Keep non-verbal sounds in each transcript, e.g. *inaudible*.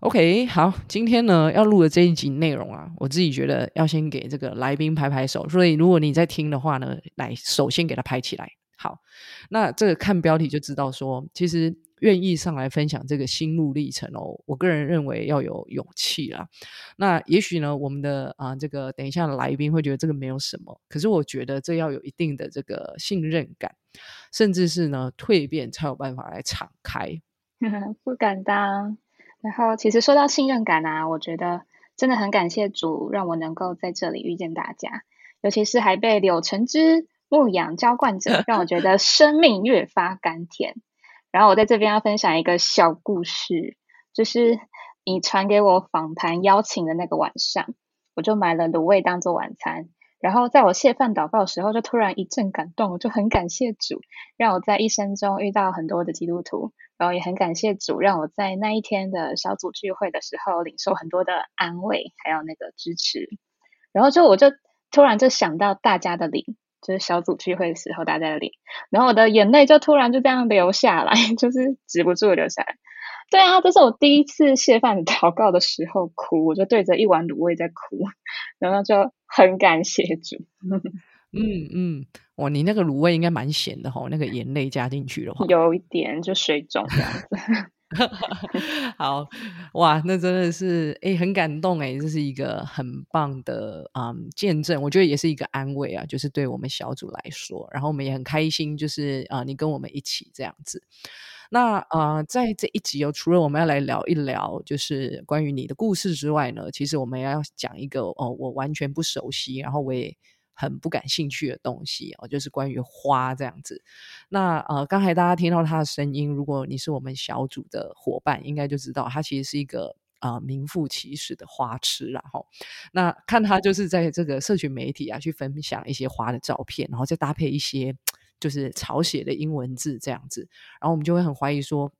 OK，好，今天呢要录的这一集内容啊，我自己觉得要先给这个来宾拍拍手。所以如果你在听的话呢，来首先给他拍起来。好，那这个看标题就知道说，其实愿意上来分享这个心路历程哦。我个人认为要有勇气啦。那也许呢，我们的啊这个等一下来宾会觉得这个没有什么，可是我觉得这要有一定的这个信任感，甚至是呢蜕变才有办法来敞开。*laughs* 不敢当。然后，其实说到信任感啊，我觉得真的很感谢主，让我能够在这里遇见大家，尤其是还被柳橙汁牧养浇灌着，让我觉得生命越发甘甜。然后我在这边要分享一个小故事，就是你传给我访谈邀请的那个晚上，我就买了卤味当做晚餐。然后在我谢饭祷告的时候，就突然一阵感动，我就很感谢主，让我在一生中遇到很多的基督徒。然后也很感谢主，让我在那一天的小组聚会的时候领受很多的安慰，还有那个支持。然后就我就突然就想到大家的灵，就是小组聚会的时候大家的灵，然后我的眼泪就突然就这样流下来，*laughs* 就是止不住流下来。对啊，这是我第一次谢饭祷告的时候哭，我就对着一碗卤味在哭，然后就很感谢主。*laughs* 嗯嗯，哇，你那个卤味应该蛮咸的哈，那个盐类加进去的话，有一点就水肿这样子。*laughs* 好哇，那真的是哎，很感动哎，这是一个很棒的啊见证，我觉得也是一个安慰啊，就是对我们小组来说，然后我们也很开心，就是啊，你跟我们一起这样子。那啊，在这一集哦，除了我们要来聊一聊，就是关于你的故事之外呢，其实我们要讲一个哦，我完全不熟悉，然后我也。很不感兴趣的东西哦，就是关于花这样子。那呃，刚才大家听到他的声音，如果你是我们小组的伙伴，应该就知道他其实是一个啊名副其实的花痴啦。哈。那看他就是在这个社群媒体啊，去分享一些花的照片，然后再搭配一些就是草写的英文字这样子，然后我们就会很怀疑说。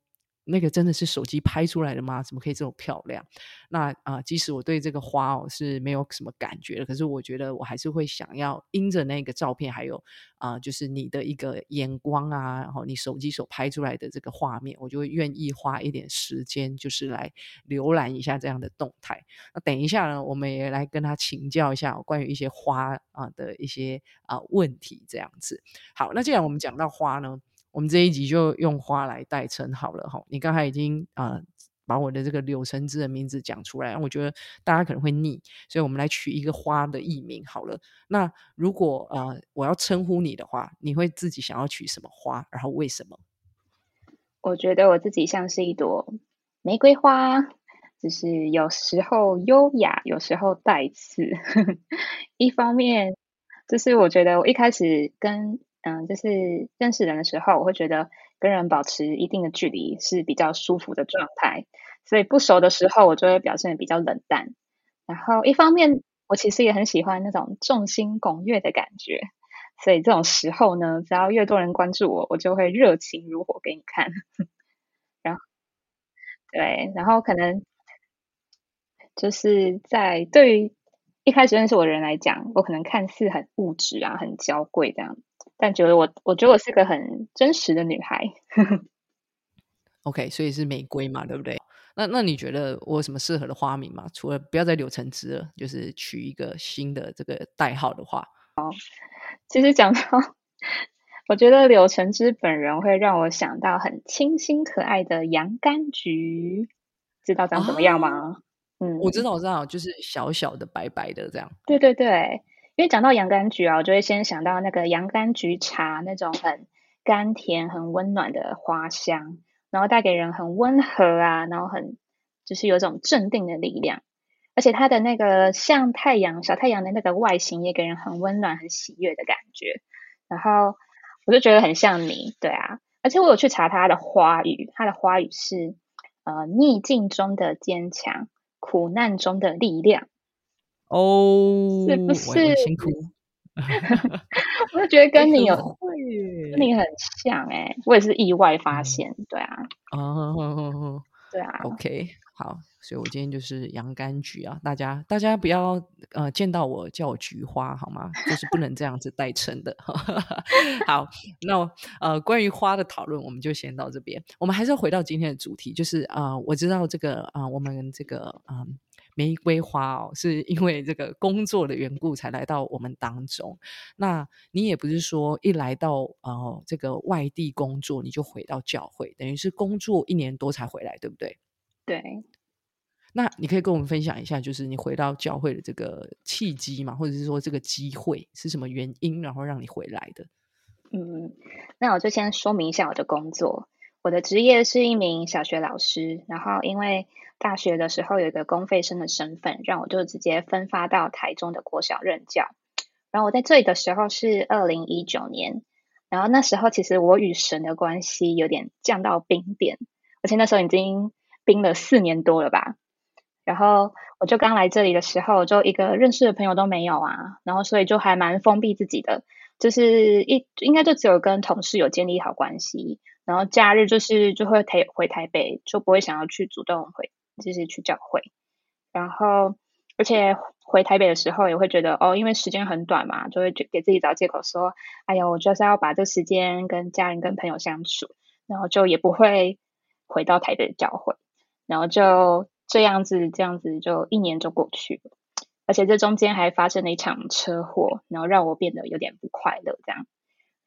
那个真的是手机拍出来的吗？怎么可以这么漂亮？那啊，即使我对这个花哦是没有什么感觉的，可是我觉得我还是会想要因着那个照片，还有啊，就是你的一个眼光啊，然后你手机所拍出来的这个画面，我就会愿意花一点时间，就是来浏览一下这样的动态。那等一下呢，我们也来跟他请教一下关于一些花啊的一些啊问题，这样子。好，那既然我们讲到花呢？我们这一集就用花来代称好了哈。你刚才已经啊把我的这个柳橙汁的名字讲出来，我觉得大家可能会腻，所以我们来取一个花的艺名好了。那如果呃我要称呼你的话，你会自己想要取什么花？然后为什么？我觉得我自己像是一朵玫瑰花，就是有时候优雅，有时候带刺。*laughs* 一方面，就是我觉得我一开始跟嗯，就是认识人的时候，我会觉得跟人保持一定的距离是比较舒服的状态，所以不熟的时候，我就会表现的比较冷淡。然后一方面，我其实也很喜欢那种众星拱月的感觉，所以这种时候呢，只要越多人关注我，我就会热情如火给你看。*laughs* 然后，对，然后可能就是在对于一开始认识我的人来讲，我可能看似很物质啊，很娇贵这样。但觉得我，我觉得我是个很真实的女孩。*laughs* OK，所以是玫瑰嘛，对不对？那那你觉得我有什么适合的花名吗？除了不要再柳橙汁了，就是取一个新的这个代号的话。哦，其实讲到，*laughs* 我觉得柳橙汁本人会让我想到很清新可爱的洋甘菊，知道长什么样吗？嗯，我知道，我知道，就是小小的、白白的这样。对对对。因为讲到洋甘菊啊，我就会先想到那个洋甘菊茶那种很甘甜、很温暖的花香，然后带给人很温和啊，然后很就是有种镇定的力量，而且它的那个像太阳、小太阳的那个外形也给人很温暖、很喜悦的感觉。然后我就觉得很像你，对啊，而且我有去查它的花语，它的花语是呃逆境中的坚强，苦难中的力量。哦，是不是辛 *laughs* 苦？我就觉得跟你有跟你很像哎，我也是意外发现，对啊，哦，*laughs* 对啊，OK，好，所以我今天就是洋甘菊啊，大家大家不要呃见到我叫我菊花好吗？就是不能这样子代称的。*laughs* 好，那呃关于花的讨论我们就先到这边，我们还是要回到今天的主题，就是啊我知道这个啊我们这个啊。玫瑰花哦，是因为这个工作的缘故才来到我们当中。那你也不是说一来到呃这个外地工作你就回到教会，等于是工作一年多才回来，对不对？对。那你可以跟我们分享一下，就是你回到教会的这个契机嘛，或者是说这个机会是什么原因，然后让你回来的？嗯，那我就先说明一下我的工作。我的职业是一名小学老师，然后因为大学的时候有一个公费生的身份，让我就直接分发到台中的国小任教。然后我在这里的时候是二零一九年，然后那时候其实我与神的关系有点降到冰点，而且那时候已经冰了四年多了吧。然后我就刚来这里的时候，就一个认识的朋友都没有啊，然后所以就还蛮封闭自己的，就是一应该就只有跟同事有建立好关系。然后假日就是就会台回台北，就不会想要去主动回，就是去教会。然后而且回台北的时候也会觉得哦，因为时间很短嘛，就会给自己找借口说，哎呀，我就是要把这时间跟家人跟朋友相处，然后就也不会回到台北教会。然后就这样子，这样子就一年就过去了。而且这中间还发生了一场车祸，然后让我变得有点不快乐，这样。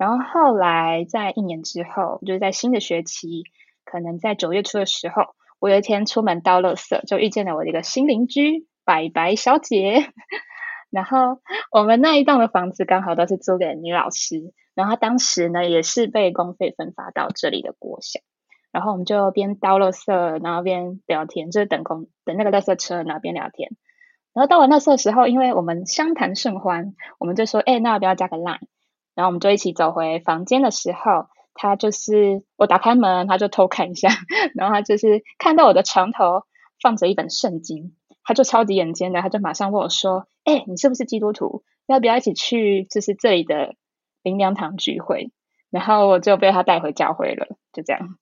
然后后来在一年之后，就是在新的学期，可能在九月初的时候，我有一天出门倒垃圾，就遇见了我的一个新邻居白白小姐。*laughs* 然后我们那一栋的房子刚好都是租给女老师，然后她当时呢也是被公费分发到这里的国小，然后我们就边倒垃圾，然后边聊天，就是等公等那个垃圾车，然后边聊天。然后到了那时的时候，因为我们相谈甚欢，我们就说，哎，那要不要加个 line？然后我们就一起走回房间的时候，他就是我打开门，他就偷看一下，*laughs* 然后他就是看到我的床头放着一本圣经，他就超级眼尖的，他就马上问我说：“哎，你是不是基督徒？要不要一起去就是这里的灵粮堂聚会？”然后我就被他带回教会了，就这样。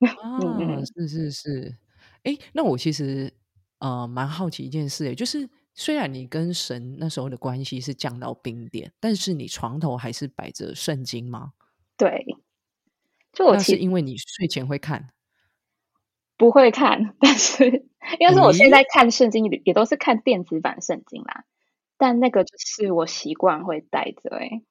*laughs* 嗯，是是是，哎，那我其实呃蛮好奇一件事，哎，就是。虽然你跟神那时候的关系是降到冰点，但是你床头还是摆着圣经吗？对，就我是因为你睡前会看，不会看，但是因为是我现在看圣经也都是看电子版圣经啦，但那个就是我习惯会带着哎。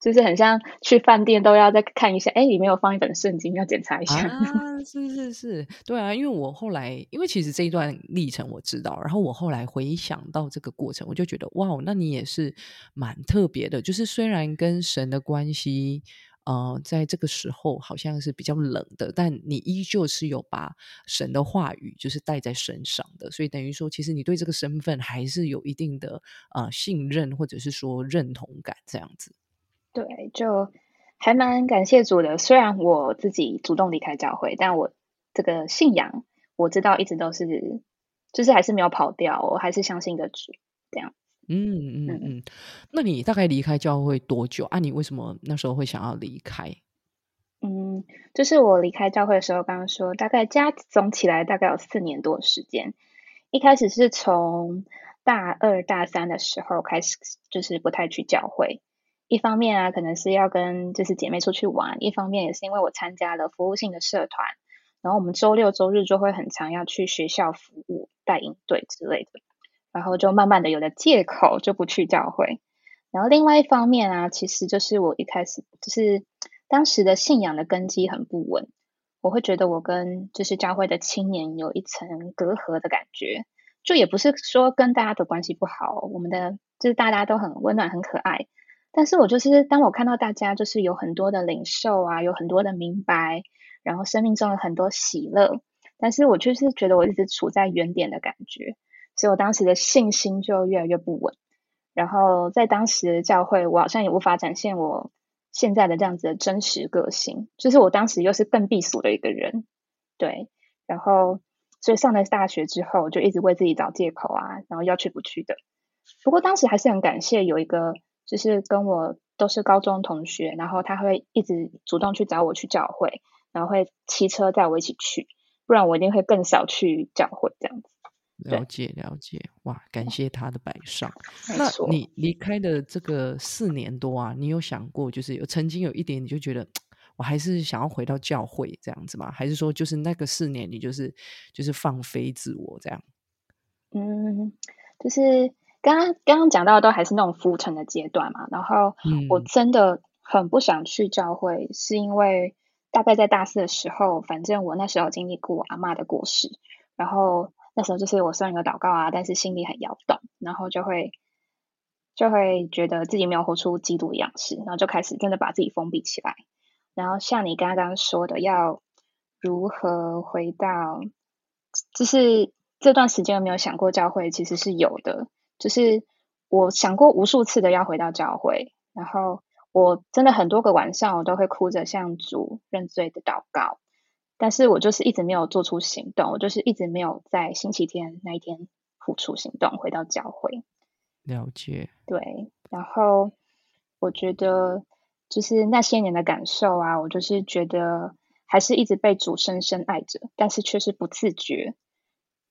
就是很像去饭店都要再看一下，哎，里面有放一本圣经，要检查一下。啊，*laughs* 是是是，对啊，因为我后来，因为其实这一段历程我知道，然后我后来回想到这个过程，我就觉得，哇，那你也是蛮特别的。就是虽然跟神的关系，呃，在这个时候好像是比较冷的，但你依旧是有把神的话语就是带在身上的，所以等于说，其实你对这个身份还是有一定的呃信任，或者是说认同感这样子。对，就还蛮感谢主的。虽然我自己主动离开教会，但我这个信仰我知道一直都是，就是还是没有跑掉，我还是相信的主。这样，嗯嗯嗯。那你大概离开教会多久啊？你为什么那时候会想要离开？嗯，就是我离开教会的时候，刚刚说大概加总起来大概有四年多时间。一开始是从大二大三的时候开始，就是不太去教会。一方面啊，可能是要跟就是姐妹出去玩；一方面也是因为我参加了服务性的社团，然后我们周六周日就会很常要去学校服务、带营队之类的，然后就慢慢的有了借口就不去教会。然后另外一方面啊，其实就是我一开始就是当时的信仰的根基很不稳，我会觉得我跟就是教会的青年有一层隔阂的感觉，就也不是说跟大家的关系不好，我们的就是大家都很温暖、很可爱。但是我就是当我看到大家就是有很多的领受啊，有很多的明白，然后生命中有很多喜乐，但是我就是觉得我一直处在原点的感觉，所以我当时的信心就越来越不稳。然后在当时的教会，我好像也无法展现我现在的这样子的真实个性，就是我当时又是更避俗的一个人，对。然后所以上了大学之后，就一直为自己找借口啊，然后要去不去的。不过当时还是很感谢有一个。就是跟我都是高中同学，然后他会一直主动去找我去教会，然后会骑车载我一起去。不不然我一定会更少去教会这样子。了解了解，哇，感谢他的摆上。*laughs* 那你离开的这个四年多啊，你有想过，就是有曾经有一点，你就觉得我还是想要回到教会这样子吗？还是说，就是那个四年，你就是就是放飞自我这样？嗯，就是刚刚刚刚讲到的都还是那种浮沉的阶段嘛。然后我嗯真的很不想去教会，是因为大概在大四的时候，反正我那时候经历过阿嬷的过世，然后那时候就是我虽然有祷告啊，但是心里很摇动，然后就会就会觉得自己没有活出基督的样式，然后就开始真的把自己封闭起来。然后像你刚刚说的，要如何回到，就是这段时间有没有想过教会？其实是有的，就是我想过无数次的要回到教会，然后我真的很多个晚上我都会哭着向主认罪的祷告，但是我就是一直没有做出行动，我就是一直没有在星期天那一天付出行动回到教会。了解，对，然后我觉得就是那些年的感受啊，我就是觉得还是一直被主深深爱着，但是却是不自觉。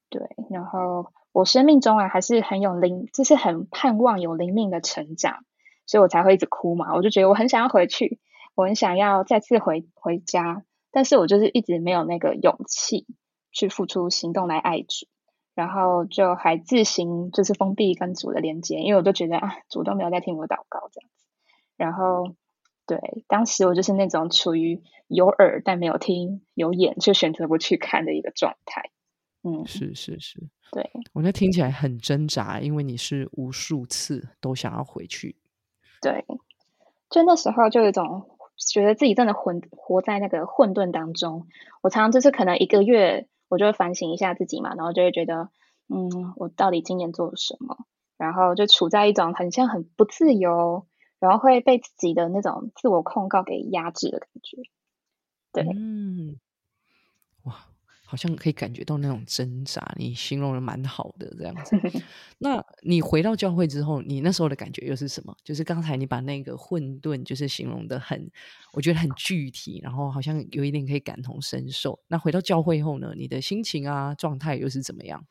对，然后我生命中啊还是很有灵，就是很盼望有灵命的成长，所以我才会一直哭嘛。我就觉得我很想要回去，我很想要再次回回家，但是我就是一直没有那个勇气去付出行动来爱主。然后就还自行就是封闭跟主的连接，因为我都觉得啊，主都没有在听我祷告这样子。然后对，当时我就是那种处于有耳但没有听，有眼却选择不去看的一个状态。嗯，是是是，对，我觉得听起来很挣扎，因为你是无数次都想要回去。对，就那时候就有一种觉得自己真的混活在那个混沌当中。我常常就是可能一个月，我就会反省一下自己嘛，然后就会觉得，嗯，我到底今年做了什么？然后就处在一种很像很不自由，然后会被自己的那种自我控告给压制的感觉。对，嗯，哇，好像可以感觉到那种挣扎，你形容的蛮好的这样子。*laughs* 那你回到教会之后，你那时候的感觉又是什么？就是刚才你把那个混沌，就是形容的很，我觉得很具体，然后好像有一点可以感同身受。那回到教会后呢，你的心情啊状态又是怎么样？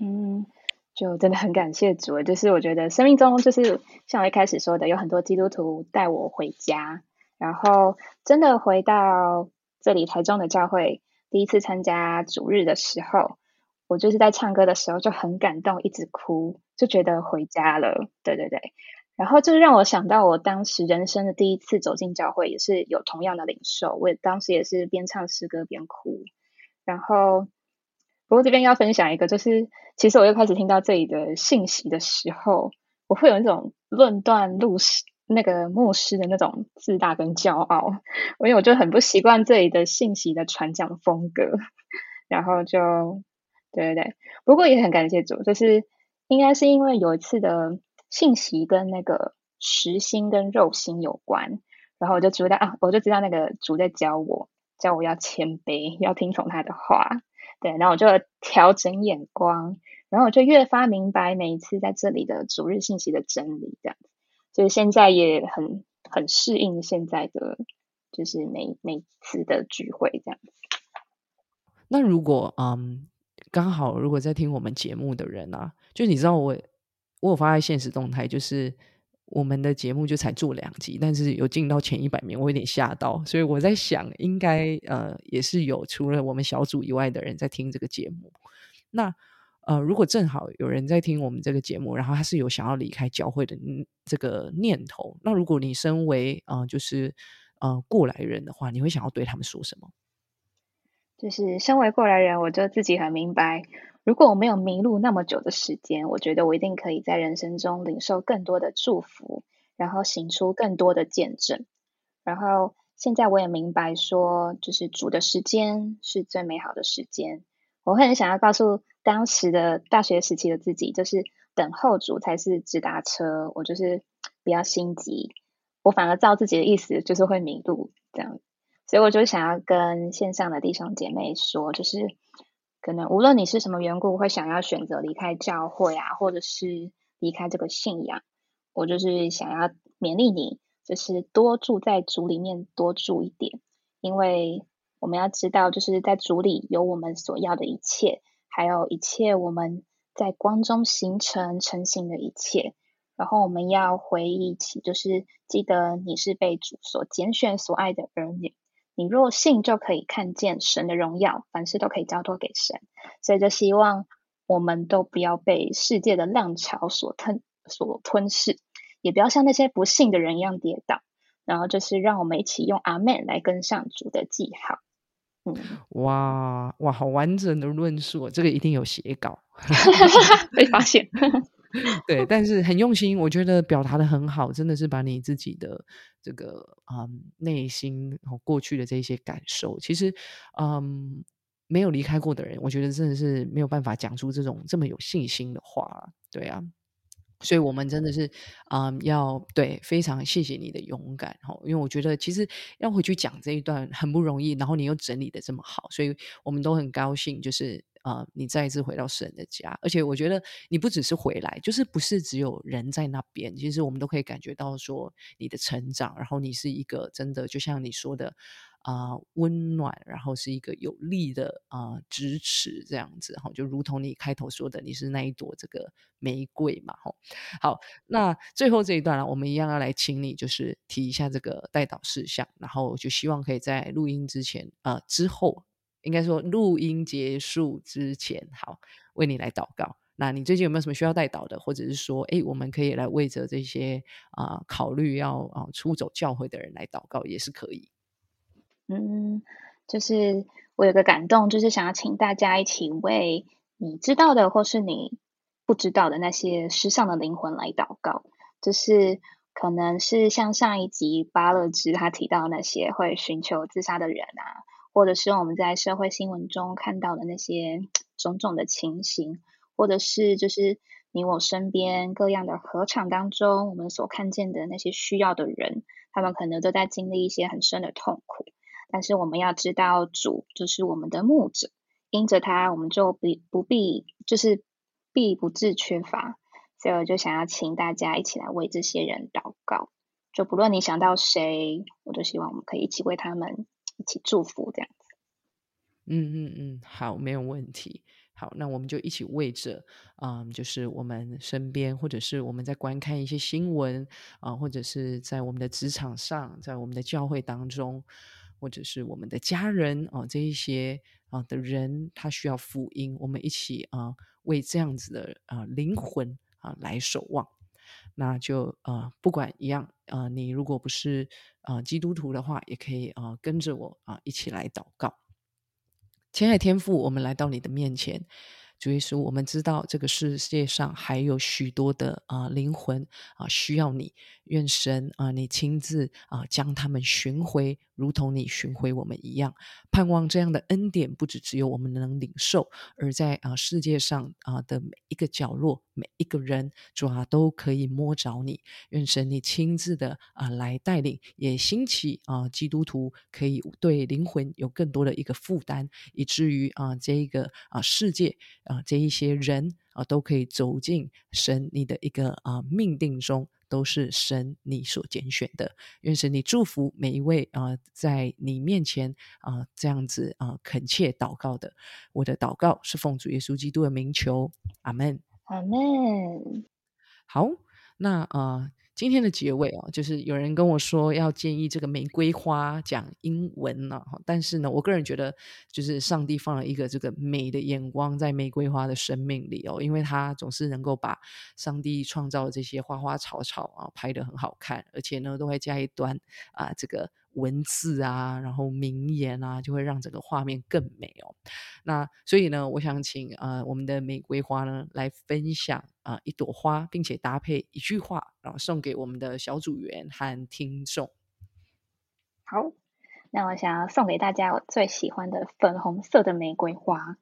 嗯，就真的很感谢主，就是我觉得生命中就是像我一开始说的，有很多基督徒带我回家，然后真的回到这里台中的教会，第一次参加主日的时候，我就是在唱歌的时候就很感动，一直哭，就觉得回家了。对对对，然后就让我想到我当时人生的第一次走进教会，也是有同样的领受。我也当时也是边唱诗歌边哭，然后。不过这边要分享一个，就是其实我又开始听到这里的信息的时候，我会有那种论断路那个牧师的那种自大跟骄傲，因为我就很不习惯这里的信息的传讲风格，然后就对对对，不过也很感谢主，就是应该是因为有一次的信息跟那个实心跟肉心有关，然后我就知道啊，我就知道那个主在教我，教我要谦卑，要听从他的话。对，然后我就调整眼光，然后我就越发明白每一次在这里的主日信息的真理，这样子，所以现在也很很适应现在的，就是每每次的聚会这样子。那如果嗯，刚好如果在听我们节目的人啊，就你知道我我有发在现实动态，就是我们的节目就才做两集，但是有进到前一百名，我有点吓到，所以我在想，应该呃也是有除了我们小组以外的人在听这个节目。那呃，如果正好有人在听我们这个节目，然后他是有想要离开教会的这个念头，那如果你身为呃就是呃过来人的话，你会想要对他们说什么？就是身为过来人，我就自己很明白，如果我没有迷路那么久的时间，我觉得我一定可以在人生中领受更多的祝福，然后行出更多的见证。然后现在我也明白说，就是主的时间是最美好的时间。我很想要告诉当时的大学时期的自己，就是等候主才是直达车，我就是比较心急，我反而照自己的意思，就是会迷路这样。所以我就想要跟线上的弟兄姐妹说，就是可能无论你是什么缘故会想要选择离开教会啊，或者是离开这个信仰，我就是想要勉励你，就是多住在主里面，多住一点，因为我们要知道，就是在主里有我们所要的一切，还有一切我们在光中形成成型的一切。然后我们要回忆起，就是记得你是被主所拣选、所爱的儿女。你若信，就可以看见神的荣耀，凡事都可以交托给神。所以就希望我们都不要被世界的浪潮所吞、所吞噬，也不要像那些不幸的人一样跌倒。然后就是让我们一起用阿门来跟上主的记号。嗯，哇哇，好完整的论述，这个一定有写稿，*laughs* 被发现。对，但是很用心，我觉得表达的很好，真的是把你自己的这个嗯内心和过去的这些感受，其实嗯没有离开过的人，我觉得真的是没有办法讲出这种这么有信心的话，对啊。所以，我们真的是，嗯，要对非常谢谢你的勇敢哈，因为我觉得其实要回去讲这一段很不容易，然后你又整理的这么好，所以我们都很高兴，就是呃，你再一次回到神的家，而且我觉得你不只是回来，就是不是只有人在那边，其实我们都可以感觉到说你的成长，然后你是一个真的，就像你说的。啊，温暖，然后是一个有力的啊支持，这样子哈，就如同你开头说的，你是那一朵这个玫瑰嘛，哈。好，那最后这一段呢，我们一样要来请你，就是提一下这个带导事项，然后就希望可以在录音之前啊之后，应该说录音结束之前，好为你来祷告。那你最近有没有什么需要带导的，或者是说，哎，我们可以来为着这些啊考虑要啊出走教会的人来祷告，也是可以。嗯，就是我有个感动，就是想要请大家一起为你知道的或是你不知道的那些失丧的灵魂来祷告。就是可能是像上一集巴勒兹他提到那些会寻求自杀的人啊，或者是我们在社会新闻中看到的那些 *tsk* 种种的情形，或者是就是你我身边各样的合场当中，我们所看见的那些需要的人，他们可能都在经历一些很深的痛苦。但是我们要知道，主就是我们的牧者，因着他，我们就不不必就是必不致缺乏。所以我就想要请大家一起来为这些人祷告。就不论你想到谁，我都希望我们可以一起为他们一起祝福这样子。嗯嗯嗯，好，没有问题。好，那我们就一起为着，嗯，就是我们身边，或者是我们在观看一些新闻啊，或者是在我们的职场上，在我们的教会当中。或者是我们的家人啊，这一些啊的人，他需要福音，我们一起啊为这样子的啊灵魂啊来守望。那就啊不管一样啊，你如果不是啊基督徒的话，也可以啊跟着我啊一起来祷告。亲爱天父，我们来到你的面前。主耶稣，我们知道这个世界上还有许多的啊灵魂啊需要你，愿神啊你亲自啊将他们寻回，如同你寻回我们一样。盼望这样的恩典不只只有我们能领受，而在啊世界上啊的每一个角落，每一个人主啊都可以摸着你。愿神你亲自的啊来带领，也兴起啊基督徒可以对灵魂有更多的一个负担，以至于啊这一个啊世界。啊，这一些人啊，都可以走进神你的一个啊命定中，都是神你所拣选的。愿神你祝福每一位啊，在你面前啊这样子啊恳切祷告的。我的祷告是奉主耶稣基督的名求，阿门，阿门。好，那啊。今天的结尾啊，就是有人跟我说要建议这个玫瑰花讲英文呢，但是呢，我个人觉得就是上帝放了一个这个美的眼光在玫瑰花的生命里哦，因为它总是能够把上帝创造的这些花花草草啊拍得很好看，而且呢都会加一段啊这个。文字啊，然后名言啊，就会让整个画面更美哦。那所以呢，我想请呃我们的玫瑰花呢来分享啊一朵花，并且搭配一句话，然后送给我们的小组员和听众。好，那我想要送给大家我最喜欢的粉红色的玫瑰花，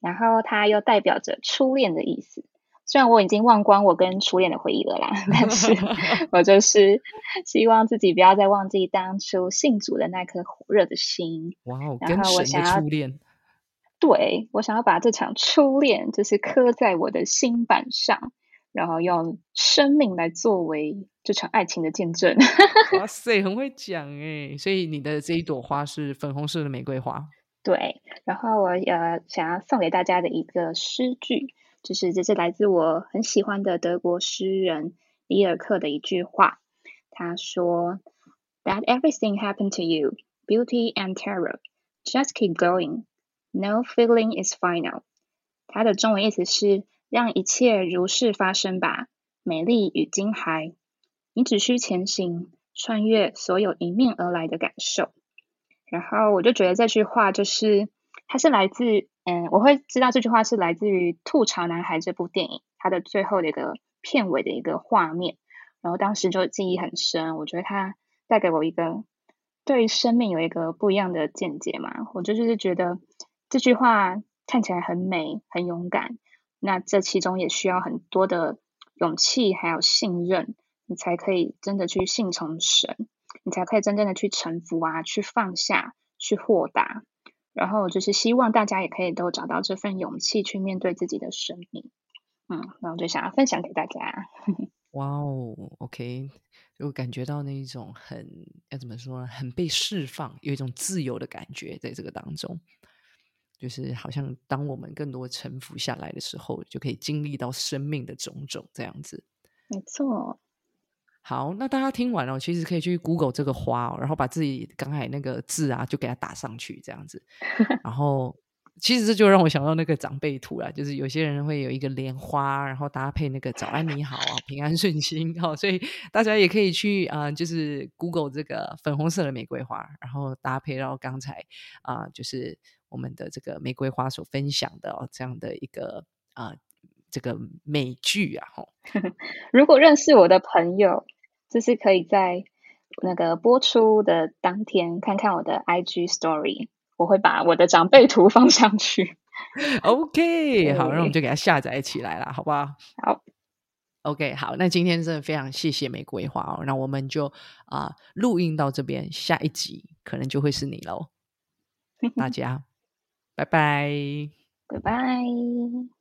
然后它又代表着初恋的意思。虽然我已经忘光我跟初恋的回忆了啦，但是 *laughs* 我就是希望自己不要再忘记当初信主的那颗火热的心。哇哦，跟神的初恋。对，我想要把这场初恋就是刻在我的心板上，然后用生命来作为这场爱情的见证。*laughs* 哇塞，很会讲哎！所以你的这一朵花是粉红色的玫瑰花。对，然后我呃想要送给大家的一个诗句，就是这是来自我很喜欢的德国诗人里尔克的一句话。他说：“That everything happened to you, beauty and terror, just keep going. No feeling is final。”它的中文意思是：让一切如是发生吧，美丽与惊骇，你只需前行，穿越所有迎面而来的感受。然后我就觉得这句话就是，它是来自，嗯，我会知道这句话是来自于《吐槽男孩》这部电影，它的最后的一个片尾的一个画面。然后当时就记忆很深，我觉得它带给我一个对生命有一个不一样的见解嘛。我就是觉得这句话看起来很美、很勇敢，那这其中也需要很多的勇气，还有信任，你才可以真的去信从神，你才可以真正的去臣服啊，去放下，去豁达。然后就是希望大家也可以都找到这份勇气去面对自己的生命。嗯，那我就想要分享给大家。*laughs* 哇哦，OK，就感觉到那一种很要怎么说呢？很被释放，有一种自由的感觉在这个当中。就是好像当我们更多臣服下来的时候，就可以经历到生命的种种这样子。没错。好，那大家听完了，其实可以去 Google 这个花，然后把自己刚才那个字啊，就给它打上去这样子，*laughs* 然后。其实这就让我想到那个长辈图啦，就是有些人会有一个莲花，然后搭配那个早安你好啊，平安顺心哈，*laughs* 所以大家也可以去啊，就是 Google 这个粉红色的玫瑰花，然后搭配到刚才啊，就是我们的这个玫瑰花所分享的哦这样的一个啊这个美剧啊哈。*laughs* 如果认识我的朋友，就是可以在那个播出的当天看看我的 IG Story。我会把我的长辈图放上去。OK，好，那我们就给它下载起来了，好不好？好，OK，好。那今天真的非常谢谢玫瑰花哦，那我们就啊录音到这边，下一集可能就会是你喽。大家，拜拜，*laughs* 拜拜。